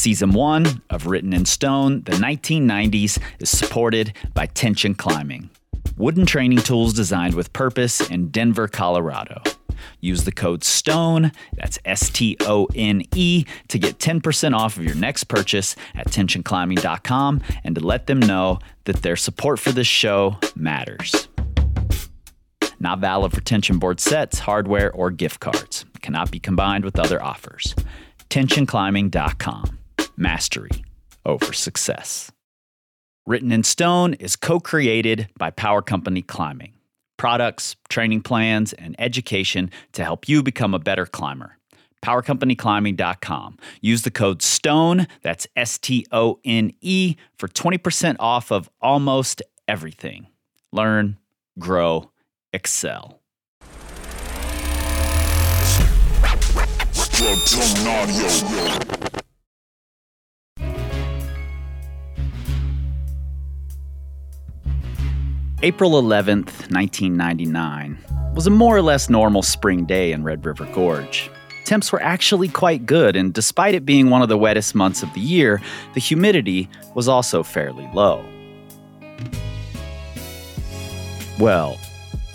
Season 1 of Written in Stone, the 1990s, is supported by Tension Climbing, wooden training tools designed with purpose in Denver, Colorado. Use the code STONE, that's S T O N E, to get 10% off of your next purchase at tensionclimbing.com and to let them know that their support for this show matters. Not valid for tension board sets, hardware, or gift cards. Cannot be combined with other offers. Tensionclimbing.com. Mastery over success. Written in Stone is co created by Power Company Climbing. Products, training plans, and education to help you become a better climber. PowerCompanyClimbing.com. Use the code STONE, that's S T O N E, for 20% off of almost everything. Learn, grow, excel. Structure audio. April 11th, 1999, was a more or less normal spring day in Red River Gorge. Temps were actually quite good, and despite it being one of the wettest months of the year, the humidity was also fairly low. Well,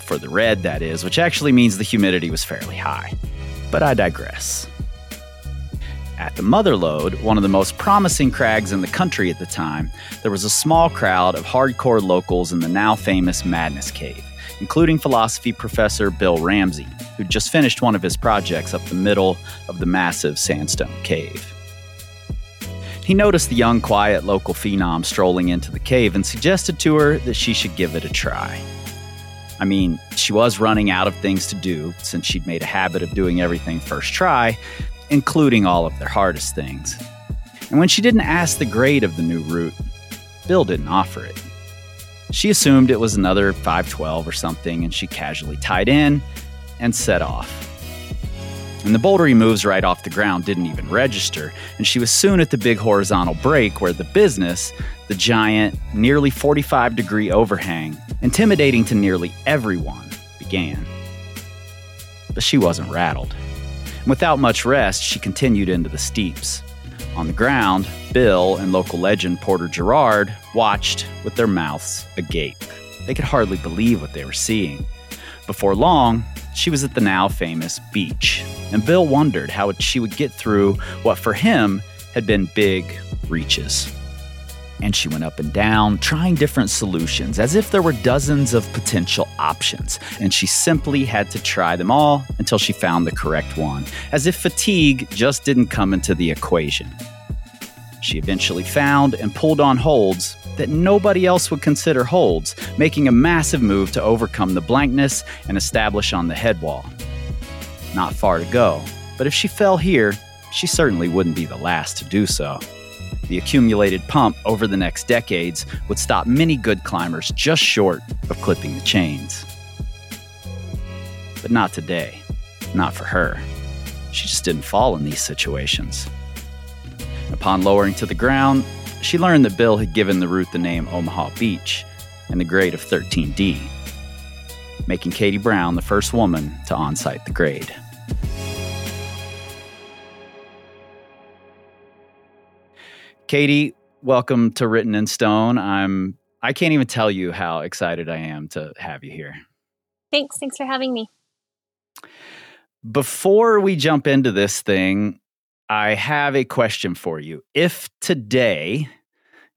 for the red, that is, which actually means the humidity was fairly high. But I digress. At the Mother Lode, one of the most promising crags in the country at the time, there was a small crowd of hardcore locals in the now famous Madness Cave, including philosophy professor Bill Ramsey, who'd just finished one of his projects up the middle of the massive sandstone cave. He noticed the young, quiet local phenom strolling into the cave and suggested to her that she should give it a try. I mean, she was running out of things to do since she'd made a habit of doing everything first try, including all of their hardest things. And when she didn't ask the grade of the new route, Bill didn't offer it. She assumed it was another 512 or something, and she casually tied in and set off. And the boulder he moves right off the ground didn't even register, and she was soon at the big horizontal break where the business, the giant, nearly 45 degree overhang, intimidating to nearly everyone, began. But she wasn't rattled. Without much rest, she continued into the steeps. On the ground, Bill and local legend Porter Jarrard watched with their mouths agape. They could hardly believe what they were seeing. Before long, she was at the now famous beach, and Bill wondered how she would get through what for him had been big reaches and she went up and down, trying different solutions, as if there were dozens of potential options, and she simply had to try them all until she found the correct one, as if fatigue just didn't come into the equation. She eventually found and pulled on holds that nobody else would consider holds, making a massive move to overcome the blankness and establish on the head wall. Not far to go, but if she fell here, she certainly wouldn't be the last to do so. The accumulated pump over the next decades would stop many good climbers just short of clipping the chains. But not today. Not for her. She just didn't fall in these situations. Upon lowering to the ground, she learned that Bill had given the route the name Omaha Beach and the grade of 13D, making Katie Brown the first woman to onsight the grade. Katie, welcome to Written in Stone. I'm I can't even tell you how excited I am to have you here. Thanks. Thanks for having me. Before we jump into this thing, I have a question for you. If today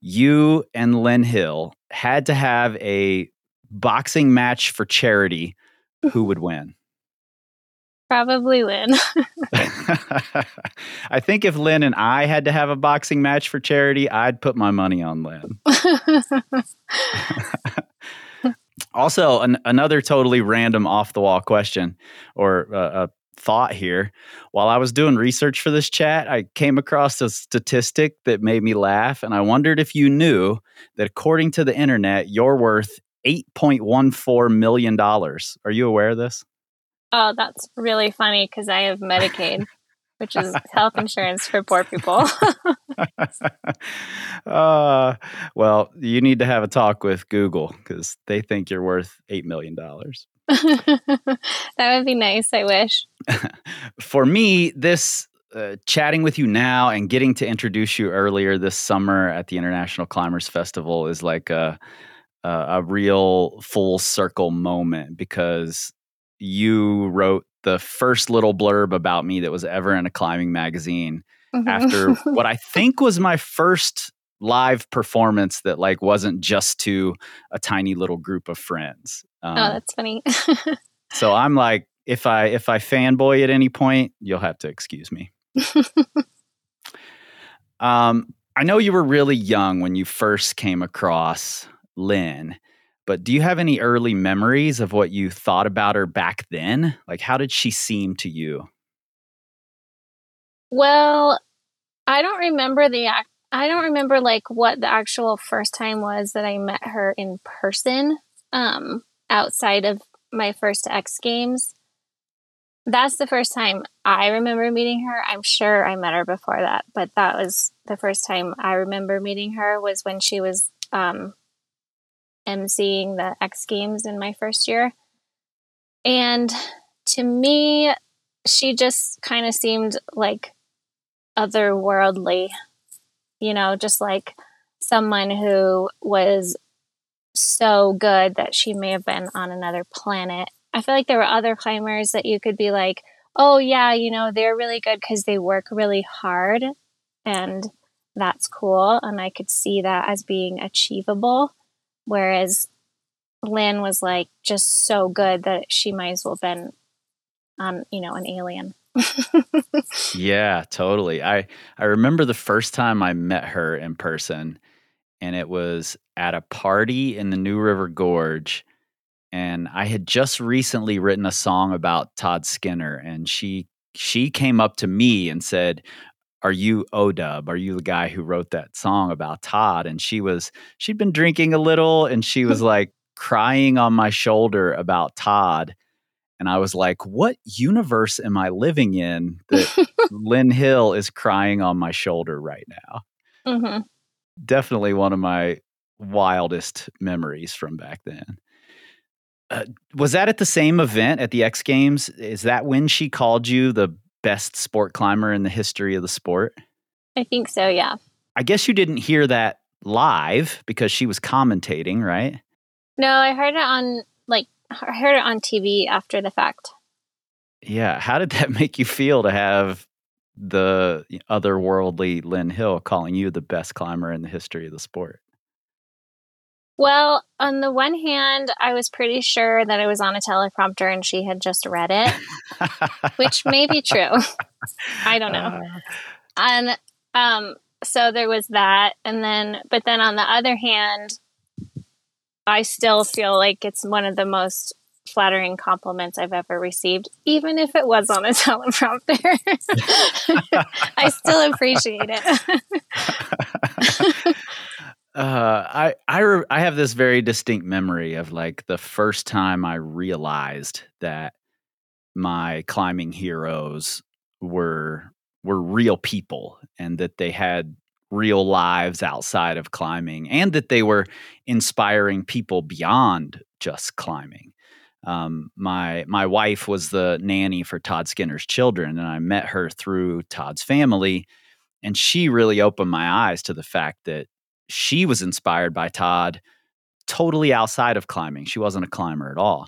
you and Lynn Hill had to have a boxing match for charity, who would win? Probably Lynn. I think if Lynn and I had to have a boxing match for charity, I'd put my money on Lynn. also, an, another totally random off the wall question or uh, a thought here. While I was doing research for this chat, I came across a statistic that made me laugh, and I wondered if you knew that according to the internet, you're worth $8.14 million. Are you aware of this? Oh, that's really funny because I have Medicaid, which is health insurance for poor people. uh, well, you need to have a talk with Google because they think you're worth $8 million. that would be nice. I wish. for me, this uh, chatting with you now and getting to introduce you earlier this summer at the International Climbers Festival is like a a, a real full circle moment because you wrote the first little blurb about me that was ever in a climbing magazine Mhm. after what I think was my first live performance that like wasn't just to a tiny little group of friends. Um, oh, that's funny. so I'm like, if I if I fanboy at any point, you'll have to excuse me. Um, I know you were really young when you first came across Lynn, but do you have any early memories of what you thought about her back then? Like, how did she seem to you? well, I don't remember the act. I don't remember like what the actual first time was that I met her in person. Um, outside of my first X Games, that's the first time I remember meeting her. I'm sure I met her before that, but that was the first time I remember meeting her was when she was um, emceeing the X Games in my first year. And to me, she just kind of seemed like otherworldly, you know, just like someone who was so good that she may have been on another planet. I feel like there were other climbers that you could be like, oh, yeah, you know, they're really good because they work really hard and that's cool. And I could see that as being achievable. Whereas Lynn was like just so good that she might as well have been on, you know, an alien. Yeah, totally. I I remember the first time I met her in person, and it was at a party in the New River Gorge. And I had just recently written a song about Todd Skinner, and she she came up to me and said, "Are you Odub? Are you the guy who wrote that song about Todd?" And she was she'd been drinking a little, and she was like crying on my shoulder about Todd. And I was like, what universe am I living in that Lynn Hill is crying on my shoulder right now? hmm Definitely one of my wildest memories from back then. Uh, was that at the same event at the X Games? Is that when she called you the best sport climber in the history of the sport? I think so, yeah. I guess you didn't hear that live because she was commentating, right? No, I heard it on like I heard it on TV after the fact. Yeah. How did that make you feel to have the otherworldly Lynn Hill calling you the best climber in the history of the sport? Well, on the one hand, I was pretty sure that it was on a teleprompter and she had just read it, which may be true. I don't know. Uh, And um so there was that and then but then on the other hand, I still feel like it's one of the most flattering compliments I've ever received, even if it was on a teleprompter. I still appreciate it. Uh, I I re- I have this very distinct memory of like the first time I realized that my climbing heroes were were real people and that they had real lives outside of climbing and that they were inspiring people beyond just climbing. Um, my my wife was the nanny for Todd Skinner's children, and I met her through Todd's family, and she really opened my eyes to the fact that she was inspired by Todd totally outside of climbing. She wasn't a climber at all.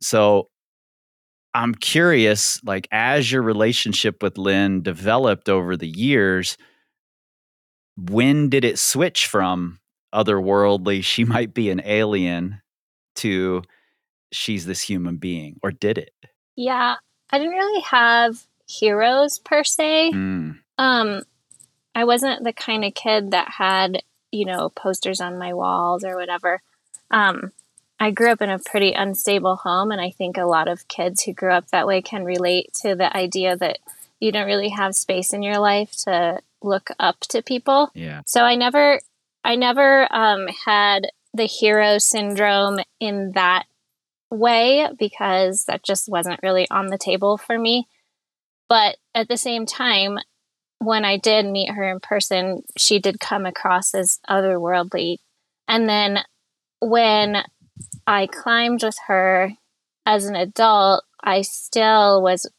So I'm curious, like, as your relationship with Lynn developed over the years, when did it switch from otherworldly, she might be an alien, to she's this human being? Or did it? yeah, I didn't really have heroes per se. Mm, Um, I wasn't the kind of kid that had, you know, posters on my walls or whatever. Um, I grew up in a pretty unstable home, and I think a lot of kids who grew up that way can relate to the idea that you don't really have space in your life to look up to people. yeah. So I never, I never um, had the hero syndrome in that way because that just wasn't really on the table for me. But at the same time, when I did meet her in person, she did come across as otherworldly. And then when I climbed with her as an adult, I still was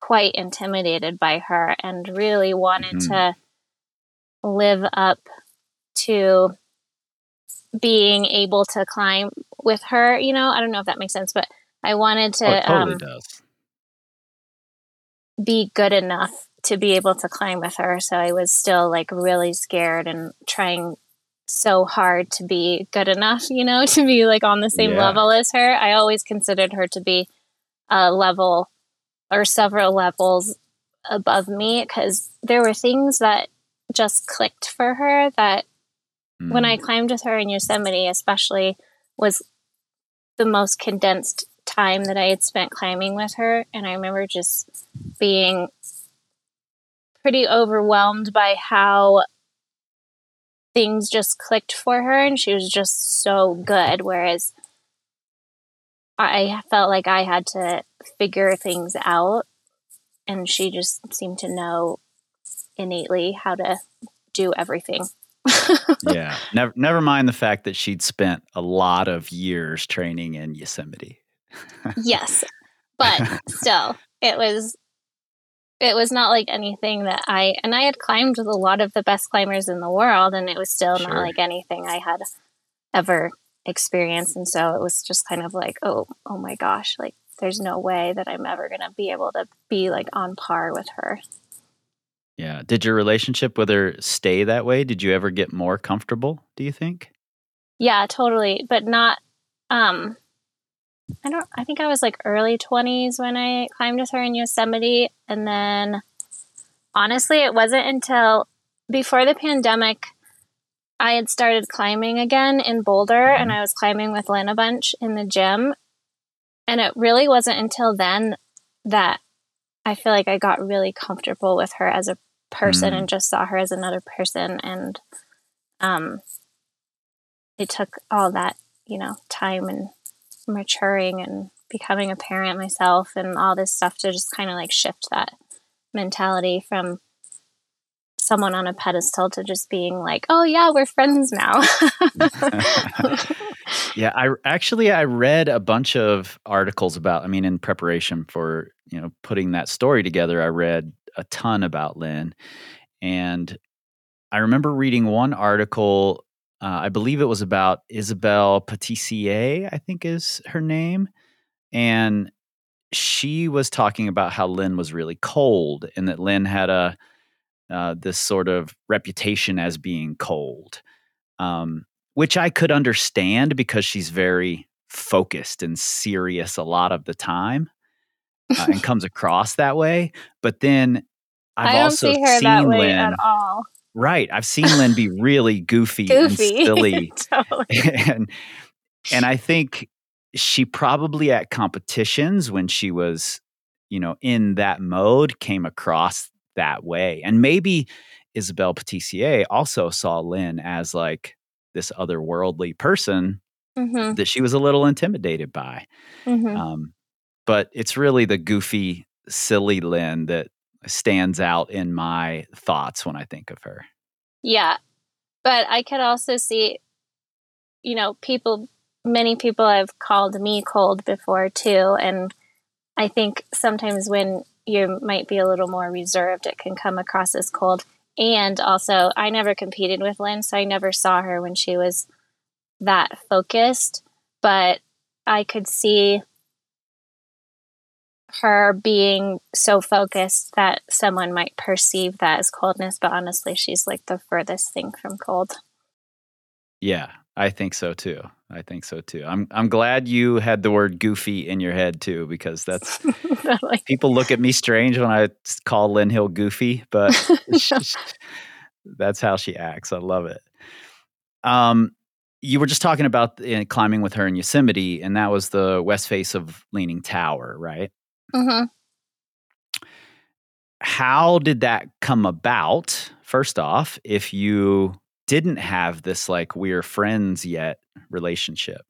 quite intimidated by her and really wanted Mhm. to live up to being able to climb with her. You know, I don't know if that makes sense, but I wanted to Oh, totally um, be good enough to be able to climb with her. So I was still like really scared and trying so hard to be good enough, you know, to be like on the same Yeah. level as her. I always considered her to be a level or several levels above me because there were things that just clicked for her that when I Mm. climbed with her in Yosemite, especially, was the most condensed time that I had spent climbing with her. And I remember just being pretty overwhelmed by how things just clicked for her. And she was just so good. Whereas I felt like I had to figure things out. And she just seemed to know innately how to do everything. yeah. Never never mind the fact that she'd spent a lot of years training in Yosemite. yes but still it was it was not like anything that i and i had climbed with a lot of the best climbers in the world and it was still not like anything i had ever experienced and so it was just kind of like oh oh my gosh like there's no way that i'm ever going to be able to be like on par with her Yeah. Did your relationship with her stay that way? Did you ever get more comfortable, do you think? yeah totally but not um i don't i think i was like early 20s when i climbed with her in yosemite and then honestly it wasn't until before the pandemic i had started climbing again in boulder and i was climbing with lynn a bunch in the gym and it really wasn't until then that i feel like i got really comfortable with her as a person Mm. and just saw her as another person and um it took all that you know time and maturing and becoming a parent myself and all this stuff to just kind of like shift that mentality from someone on a pedestal to just being like oh yeah we're friends now yeah, I actually I read a bunch of articles about. I mean, in preparation for you know putting that story together, I read a ton about Lynn, and I remember reading one article. Uh, I believe it was about Isabelle Patissier, I think is her name, and she was talking about how Lynn was really cold, and that Lynn had a uh, this sort of reputation as being cold. Um, which I could understand because she's very focused and serious a lot of the time uh, and comes across that way. But then I've i don't also seen that way Lynn, at all right? I've seen Lynn be really goofy, goofy and silly, totally. and and I think she probably at competitions when she was, you know, in that mode came across that way, and maybe Isabelle Patissier also saw Lynn as like this otherworldly person hmm that she was a little intimidated by. hmm Um, but it's really the goofy, silly Lynn that stands out in my thoughts when I think of her. Yeah. But I could also see, you know, people, many people have called me cold before too. And I think sometimes when you might be a little more reserved, it can come across as cold. And also, I never competed with Lynn, so I never saw her when she was that focused. But I could see her being so focused that someone might perceive that as coldness, but honestly, she's like the furthest thing from cold. Yeah, I think so too. I think so too. I'm I'm glad you had the word goofy in your head too, because that's Totally. people look at me strange when I call Lynn Hill goofy, but she's- that's how she acts. I love it. Um, you were just talking about uh, climbing with her in Yosemite, and that was the west face of Leaning Tower, right? Hmm How did that come about? First off, if you didn't have this like we're friends yet relationship.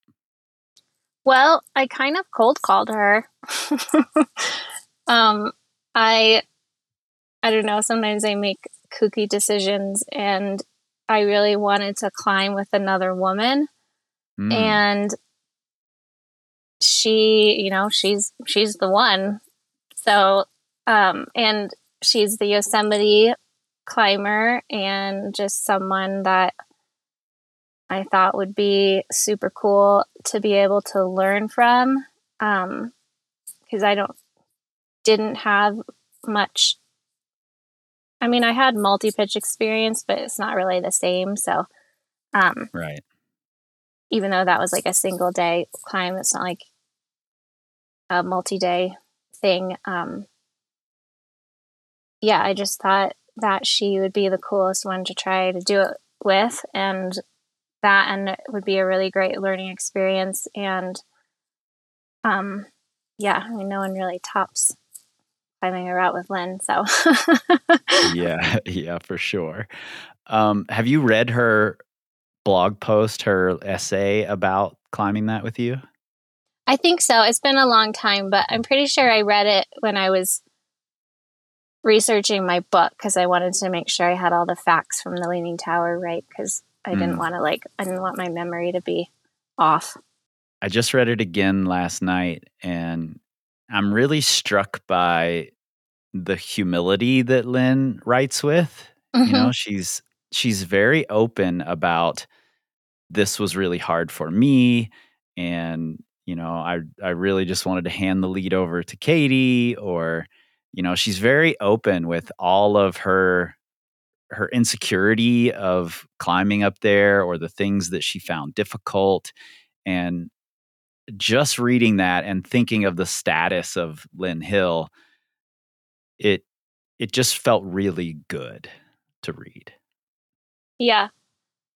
Well, I kind of cold called her. um, I, I don't know. Sometimes I make kooky decisions, and I really wanted to climb with another woman, Mm, and she, you know, she's she's the one. So Um, and she's the Yosemite climber and just someone that I thought would be super cool to be able to learn from. Um, because I don't didn't have much. I mean, I had multi pitch experience, but it's not really the same. So, um, Right. Even though that was like a single day climb, it's not like a multi day thing. Um, yeah, I just thought that she would be the coolest one to try to do it with, and that and it would be a really great learning experience. And um, yeah, I mean, no one really tops climbing a route with Lynn. So yeah, yeah, for sure. Um, have you read her blog post, her essay about climbing that with you? I think so. It's been a long time, but I'm pretty sure I read it when I was researching my book because I wanted to make sure I had all the facts from the Leaning Tower right because I didn't Mm. want to like I didn't want my memory to be off. I just read it again last night and I'm really struck by the humility that Lynn writes with. You know, she's she's very open about this was really hard for me and you know, I I really just wanted to hand the lead over to Katie or you know, she's very open with all of her her insecurity of climbing up there or the things that she found difficult and just reading that and thinking of the status of Lynn Hill, it it just felt really good to read. Yeah.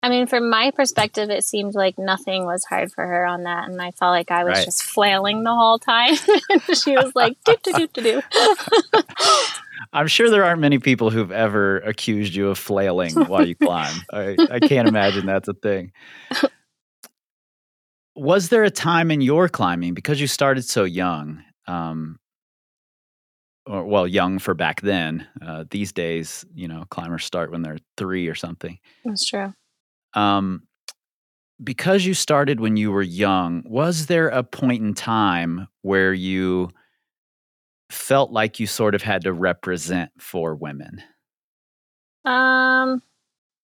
I mean, from my perspective, it seemed like nothing was hard for her on that, and I felt like I was Right. just flailing the whole time. she was like, "Do do do do do." I'm sure there aren't many people who've ever accused you of flailing while you climb. I, I can't imagine that's a thing. Was there a time in your climbing because you started so young? Um, or well, young for back then. Uh, these days, you know, climbers start when they're three or something. That's true. um, because you started when you were young, was there a point in time where you felt like you sort of had to represent for women? Um,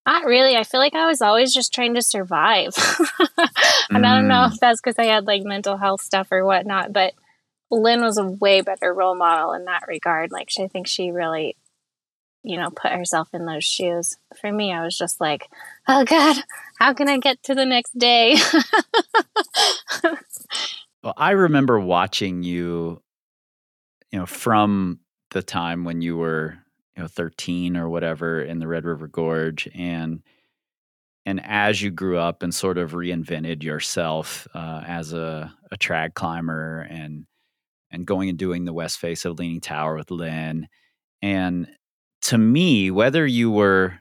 not really. I feel like I was always just trying to survive. and I don't know if that's because I had like mental health stuff or whatnot, but Lynn was a way better role model in that regard. Like, I think she really, you know, put herself in those shoes. For me, I was just like, oh God, how can I get to the next day? Well, I remember watching you, you know, from the time when you were, you know, 13 or whatever in the Red River Gorge and and as you grew up and sort of reinvented yourself uh, as a, a trad climber and and going and doing the west face of Leaning Tower with Lynn. And to me, whether you were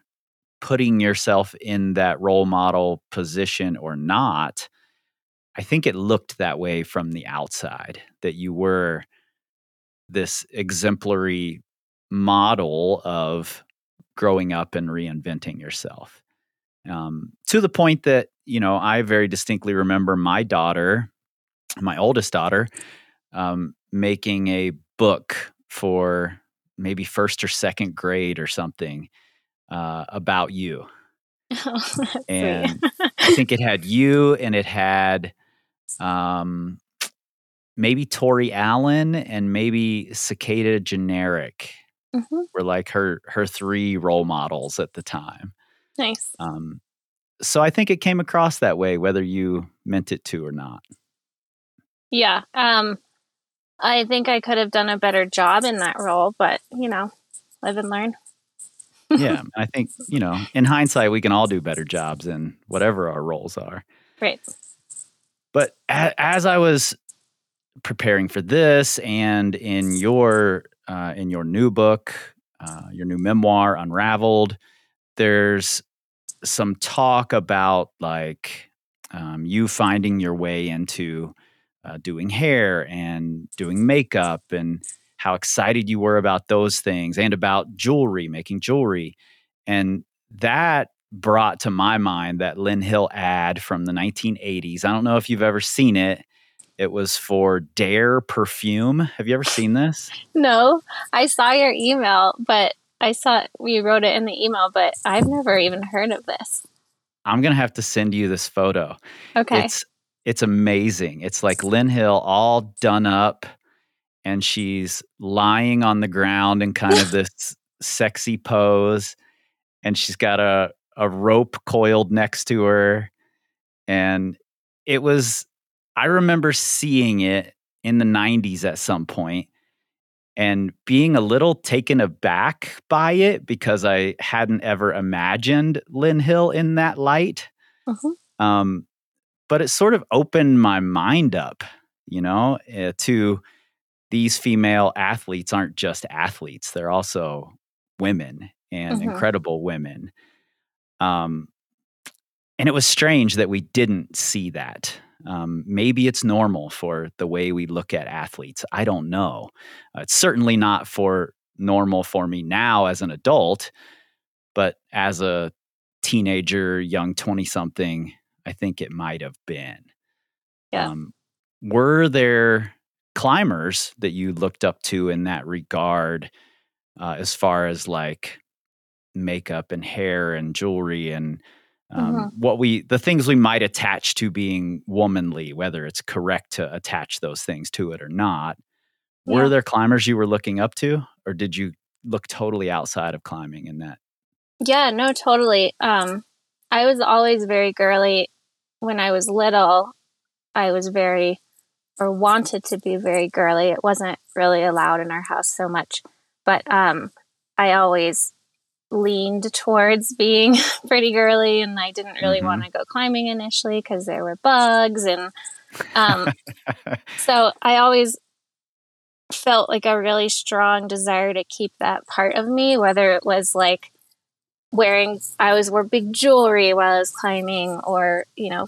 putting yourself in that role model position or not, I think it looked that way from the outside that you were this exemplary model of growing up and reinventing yourself. Um, to the point that, you know, I very distinctly remember my daughter, my oldest daughter, um, making a book for maybe first or second grade or something uh, about you. Oh. And I think it had you and it had um, maybe Tori Allen and maybe Cicada Generic Mhm. were like her her three role models at the time. Nice. Um, so I think it came across that way, whether you meant it to or not. Yeah. Um, I think I could have done a better job in that role, but you know, live and learn. yeah, I think you know, in hindsight, we can all do better jobs in whatever our roles are. Right. But a- as I was preparing for this, and in your uh, in your new book, uh, your new memoir, Unraveled, there's some talk about like um, you finding your way into uh, doing hair and doing makeup and how excited you were about those things and about jewelry, making jewelry. And that brought to my mind that Lynn Hill ad from the 1980s. I don't know if you've ever seen it, It was for Dare Perfume. Have you ever seen this? No, I saw your email, but I saw you wrote it in the email, but I've never even heard of this. I'm gonna have to send you this photo. Okay. It's it's amazing. It's like Lynn Hill all done up and she's lying on the ground in kind of this sexy pose and she's got a a rope coiled next to her and it was I remember seeing it in the 90s at some point and being a little taken aback by it because I hadn't ever imagined Lynn Hill in that light. Mhm. Um, but it sort of opened my mind up, you know, uh, to these female athletes aren't just athletes, they're also women and Mhm. incredible women. Um, and it was strange that we didn't see that. Um, maybe it's normal for the way we look at athletes. I don't know. Uh, it's certainly not for normal for me now as an adult, but as a teenager, young 20 something, I think it might have been. Yeah. Um, were there climbers that you looked up to in that regard, uh, as far as like makeup and hair and jewelry and um, Mhm. what we the things we might attach to being womanly, whether it's correct to attach those things to it or not? Were Yeah. there climbers you were looking up to, or did you look totally outside of climbing in that? Yeah, no, totally. Um, I was always very girly when I was little. I was very, or wanted to be very girly. It wasn't really allowed in our house so much, but um, I always leaned towards being pretty girly, and I didn't really Mhm. want to go climbing initially because there were bugs, and um, so I always felt like a really strong desire to keep that part of me, whether it was like wearing, I always wore big jewelry while I was climbing, or, you know,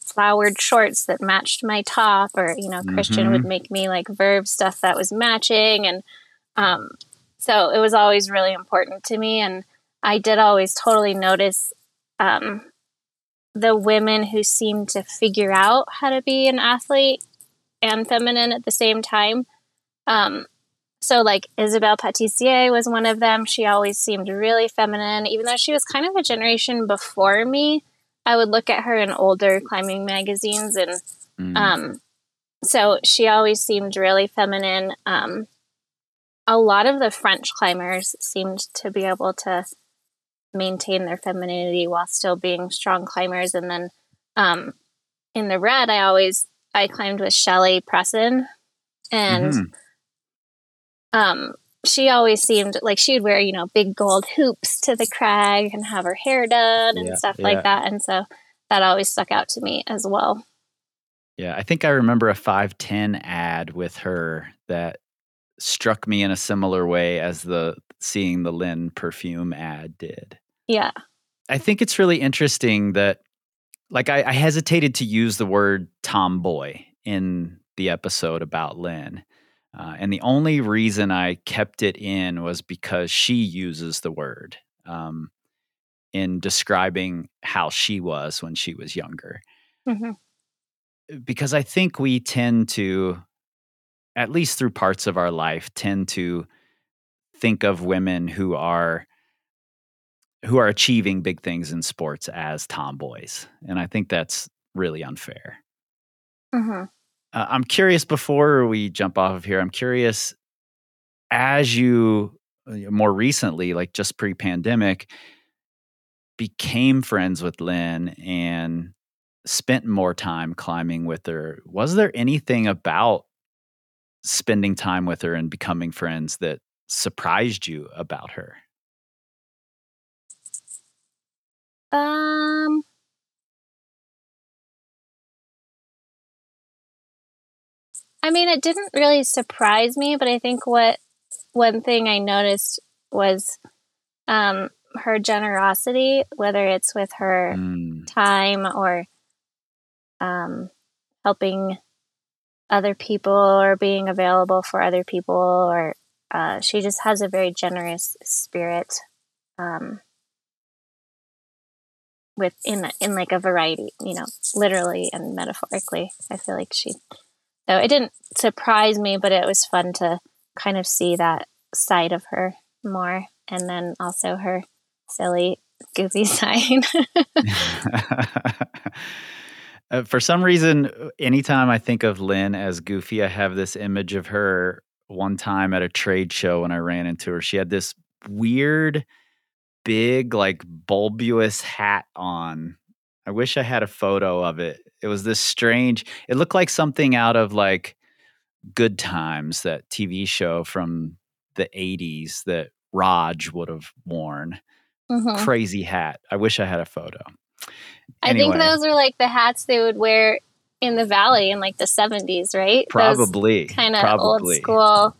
flowered shorts that matched my top, or, you know, Christian would make me like Verve stuff that was matching. And um, so it was always really important to me. And I did always totally notice um, the women who seemed to figure out how to be an athlete and feminine at the same time. Um, so, like Isabelle Patissier was one of them. She always seemed really feminine, even though she was kind of a generation before me. I would look at her in older climbing magazines, and Mm. um, so she always seemed really feminine. Um, a lot of the French climbers seemed to be able to maintain their femininity while still being strong climbers. And then um, in the red, I always I climbed with Shelley Presson, and Mhm. Um, she always seemed like she would wear you know big gold hoops to the crag and have her hair done and Yeah, stuff yeah. like that. And so that always stuck out to me as well. Yeah, I think I remember a 510 ad with her that struck me in a similar way as the seeing the Lynn perfume ad did. Yeah. I think it's really interesting that, like, I, I hesitated to use the word tomboy in the episode about Lynn. Uh, and the only reason I kept it in was because she uses the word um, in describing how she was when she was younger. hmm Because I think we tend to, at least through parts of our life, tend to think of women who are who are achieving big things in sports as tomboys. And i think that's really unfair. Hmm uh, i'm curious before we jump off of here i'm curious as you uh, more recently like just pre-pandemic became friends with lynn and spent more time climbing with her was there anything about spending time with her and becoming friends that surprised you about her? Um, I mean, it didn't really surprise me, but I think what one thing I noticed was um, her generosity, whether it's with her Mm, time or um, helping other people or being available for other people, or uh, she just has a very generous spirit. Um, with in in like a variety, you know, literally and metaphorically. I feel like she so it didn't surprise me, but it was fun to kind of see that side of her more and then also her silly goofy side. Uh, for some reason, anytime I think of Lynn as goofy, I have this image of her one time at a trade show when I ran into her. She had this weird, big, like bulbous hat on. I wish I had a photo of it. It was this strange, it looked like something out of like Good Times, that TV show from the 80s that Raj would have worn. Mhm. Crazy hat. I wish I had a photo. I think those are like the hats they would wear in the valley in like the 70s, right? Probably. kind of old school.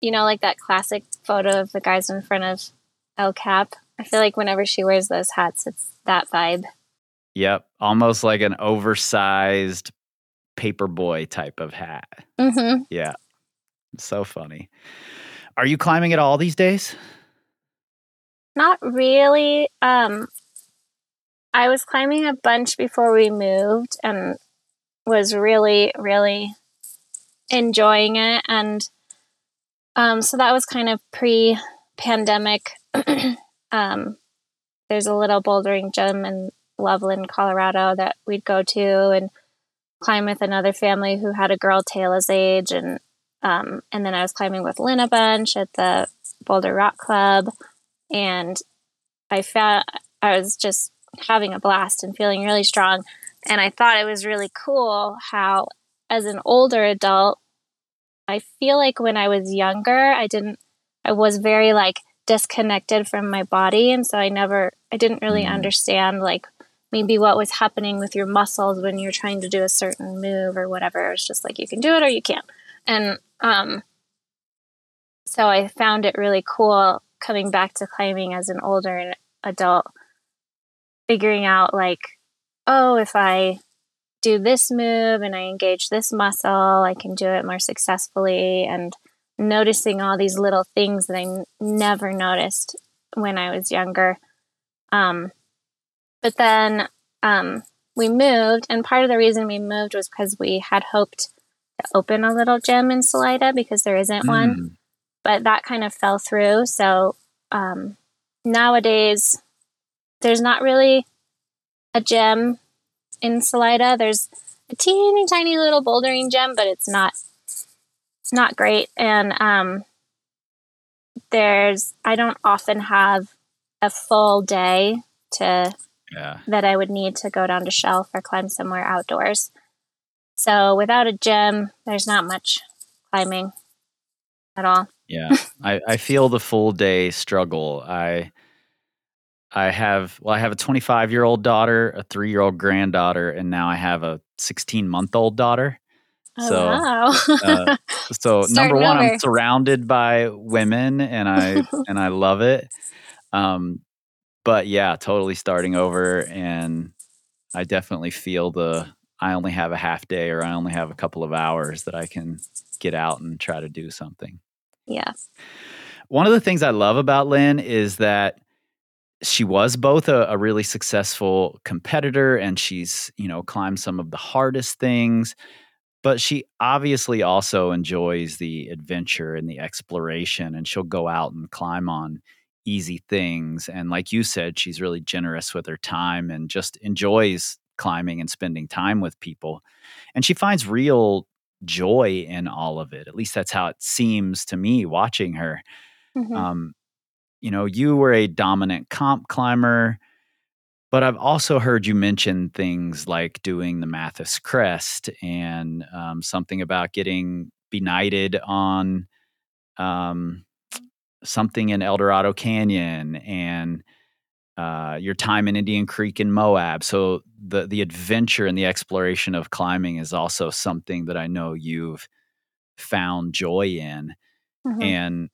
You know, like that classic photo of the guys in front of El Cap. I feel like whenever she wears those hats, it's that vibe. Yep. Almost like an oversized paperboy type of hat. hmm Yeah. So funny. Are you climbing at all these days? Not really. Um, I was climbing a bunch before we moved and was really, really enjoying it. And um, so that was kind of pre pandemic. um, there's a little bouldering gym in Loveland, Colorado that we'd go to and climb with another family who had a girl Taylor's age. And um, and then I was climbing with Lynn a bunch at the Boulder Rock Club and I found I was just having a blast and feeling really strong. And I thought it was really cool how, as an older adult, I feel like when I was younger, I didn't, I was very like disconnected from my body. And so I never, I didn't really Mm. understand like maybe what was happening with your muscles when you're trying to do a certain move or whatever. It's just like you can do it or you can't. And, um, so I found it really cool coming back to climbing as an older adult, figuring out like, oh, if I do this move and I engage this muscle, I can do it more successfully. And noticing all these little things that I n- never noticed when I was younger. Um, but then um, we moved, and part of the reason we moved was because we had hoped to open a little gym in Salida because there isn't one Mm. but that kind of fell through. So um, nowadays, there's not really a gym in Salida. There's a teeny tiny little bouldering gym, but it's not not great. And um, there's I don't often have a full day to Yeah. that I would need to go down to shelf or climb somewhere outdoors. So without a gym, there's not much climbing at all. Yeah. I, I feel the full day struggle. I I have well, I have a 25 year old daughter, a three year old granddaughter, and now I have a 16 month old daughter. Oh, So, wow. uh, So number one, over. I'm surrounded by women, and I and I love it. Um, but yeah, totally starting over, and I definitely feel the I only have a half day, or I only have a couple of hours that I can get out and try to do something. yeah. One of the things I love about Lynn is that she was both a, a really successful competitor and she's, you know, climbed some of the hardest things, but she obviously also enjoys the adventure and the exploration and she'll go out and climb on easy things. And like you said, she's really generous with her time and just enjoys climbing and spending time with people. And she finds real joy in all of it. At least that's how it seems to me watching her. Mhm. Um, you know, you were a dominant comp climber, but I've also heard you mention things like doing the Matthes Crest and um, something about getting benighted on um, something in Eldorado Canyon and uh, your time in Indian Creek in Moab. So the the adventure and the exploration of climbing is also something that I know you've found joy in Mhm. and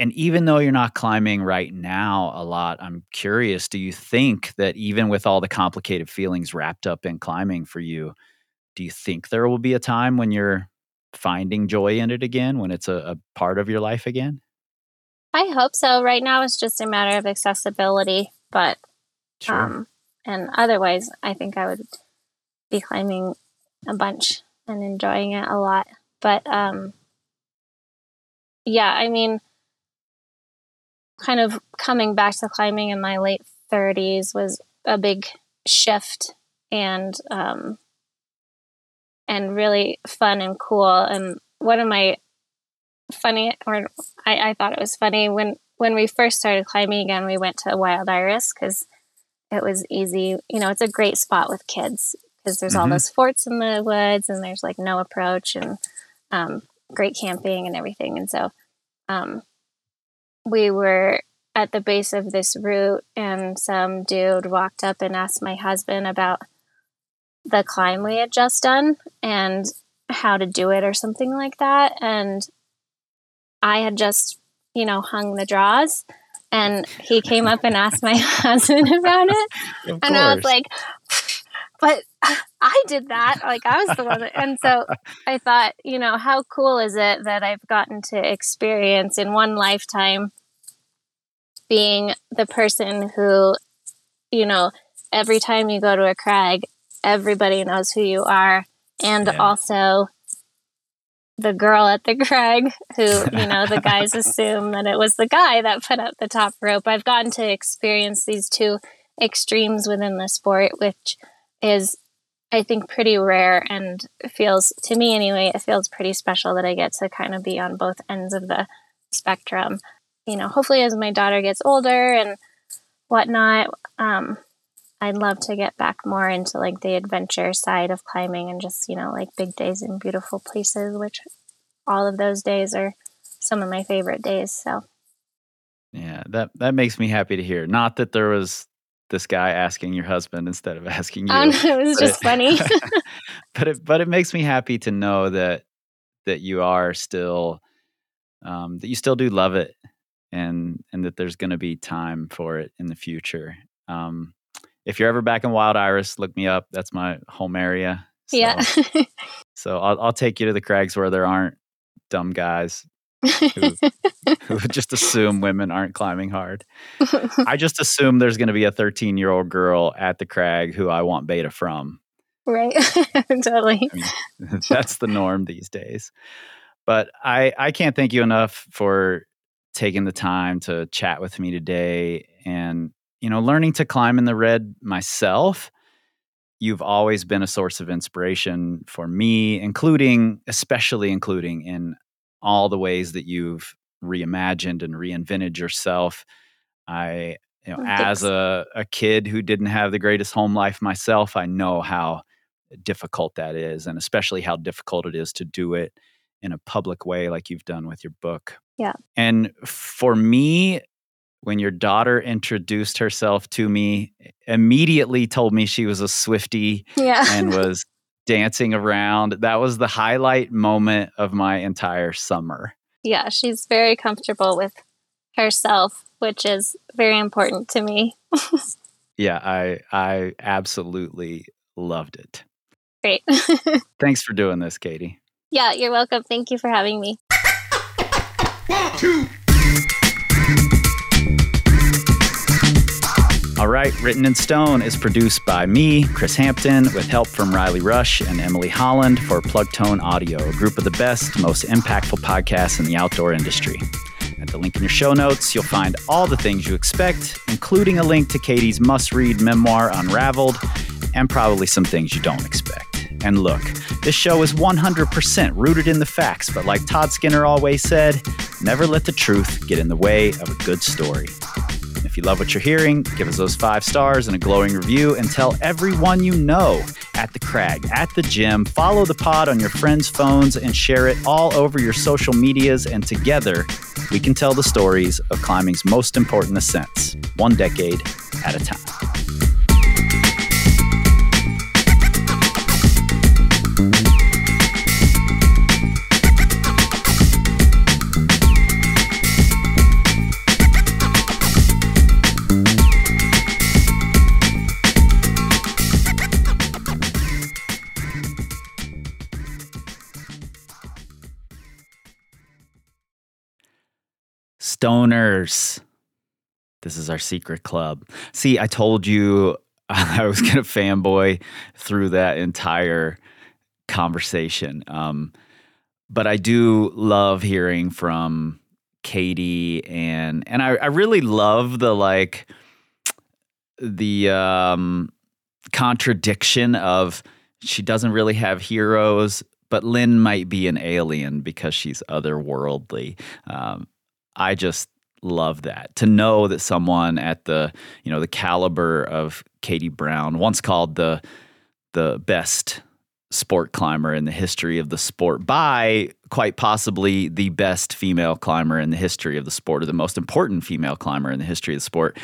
and even though you're not climbing right now a lot i'm curious do you think that even with all the complicated feelings wrapped up in climbing for you do you think there will be a time when you're finding joy in it again when it's a, a part of your life again I hope so. Right now, it's just a matter of accessibility, but Sure. um, and otherwise, I think I would be climbing a bunch and enjoying it a lot. But um, yeah, I mean, kind of coming back to climbing in my late 30s was a big shift and um, and really fun and cool. And one of my funny, or I, I thought it was funny when when we first started climbing again, we went to Wild Iris because it was easy. You know, it's a great spot with kids because there's all Mhm. those forts in the woods and there's like no approach and um, great camping and everything. And so um, we were at the base of this route and some dude walked up and asked my husband about the climb we had just done and how to do it or something like that. And I had just, you know, hung the draws and he came up and asked my husband about it. And I was like, but I did that. Like I was the one. That, and so I thought, you know, how cool is it that I've gotten to experience in one lifetime being the person who, you know, every time you go to a crag, everybody knows who you are. And Yeah. also the girl at the crag who, you know, the guys assume that it was the guy that put up the top rope. I've gotten to experience these two extremes within the sport, which is, I think, pretty rare and feels, to me anyway, it feels pretty special that I get to kind of be on both ends of the spectrum. You know, hopefully as my daughter gets older and whatnot, um, I'd love to get back more into like the adventure side of climbing and just, you know, like big days in beautiful places, which all of those days are some of my favorite days. So, Yeah, that that makes me happy to hear. Not that there was this guy asking your husband instead of asking you. I it was just funny. but it but it makes me happy to know that that you are still um, that you still do love it and and that there's going to be time for it in the future. Um, if you're ever back in Wild Iris, look me up. That's my home area. So, yeah. So I'll I'll take you to the crags where there aren't dumb guys who who just assume women aren't climbing hard. I just assume there's going to be a 13 year old girl at the crag who I want beta from. right. totally. I mean, that's the norm these days. But I, I can't thank you enough for taking the time to chat with me today and, you know, learning to climb in the red myself. You've always been a source of inspiration for me, including, especially including in all the ways that you've reimagined and reinvented yourself. I, you know, Oh, as a, a kid who didn't have the greatest home life myself, I know how difficult that is, and especially how difficult it is to do it in a public way like you've done with your book. Yeah. And for me, when your daughter introduced herself to me, immediately told me she was a Swifty Yeah. and was dancing around. That was the highlight moment of my entire summer. yeah. She's very comfortable with herself, which is very important to me. Yeah, I I absolutely loved it. Great. Thanks for doing this, Katie. yeah. You're welcome. Thank you for having me. One, two, All right, Written in Stone is produced by me, Kris Hampton, with help from Riley Rush and Emily Holland for Plugtone Audio, a group of the best, most impactful podcasts in the outdoor industry. At the link in your show notes, you'll find all the things you expect, including a link to Katie's must read memoir, Unraveled, and probably some things you don't expect. And look, this show is 100% rooted in the facts, but like Todd Skinner always said, never let the truth get in the way of a good story. If you love what you're hearing, give us those five stars and a glowing review and tell everyone you know at the crag, at the gym. Follow the pod on your friends' phones and share it all over your social medias. And together, we can tell the stories of climbing's most important ascents, one decade at a time. Stoners. This is our secret club. See, I told you I was going to fanboy through that entire conversation. Um, but I do love hearing from Katie and and I, I really love the like the um, contradiction of she doesn't really have heroes, but Lynn might be an alien because she's otherworldly. Um, I just love that to know that someone at the you know the caliber of Katie Brown, once called the the best sport climber in the history of the sport by quite possibly the best female climber in the history of the sport or the most important female climber in the history of the sport,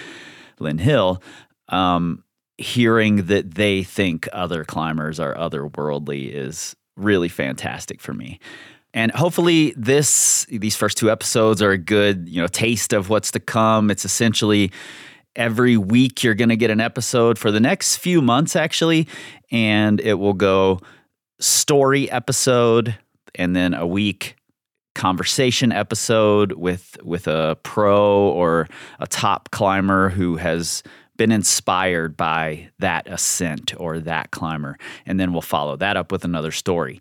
Lynn Hill. Um, hearing that they think other climbers are otherworldly is really fantastic for me. And hopefully this these first two episodes are a good, you know, taste of what's to come. It's essentially every week you're going to get an episode for the next few months actually and it will go story episode and then a week conversation episode with with a pro or a top climber who has been inspired by that ascent or that climber and then we'll follow that up with another story.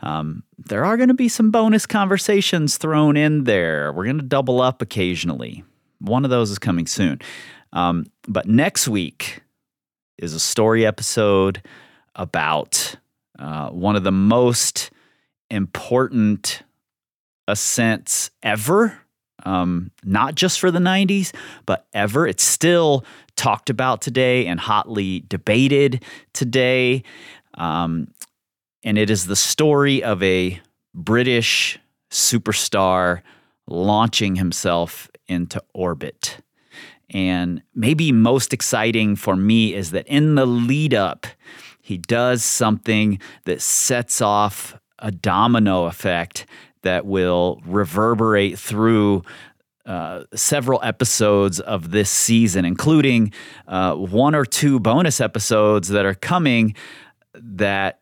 Um, there are going to be some bonus conversations thrown in there. We're going to double up occasionally. One of those is coming soon. Um, but next week is a story episode about uh, one of the most important ascents ever. Um, not just for the 90s, but ever. It's still talked about today and hotly debated today. Um, and it is the story of a British superstar launching himself into orbit. And maybe most exciting for me is that in the lead up, he does something that sets off a domino effect that will reverberate through uh, several episodes of this season, including uh, one or two bonus episodes that are coming that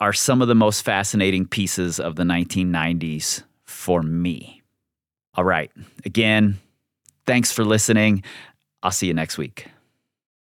are some of the most fascinating pieces of the 1990s for me. All right. Again, thanks for listening. I'll see you next week.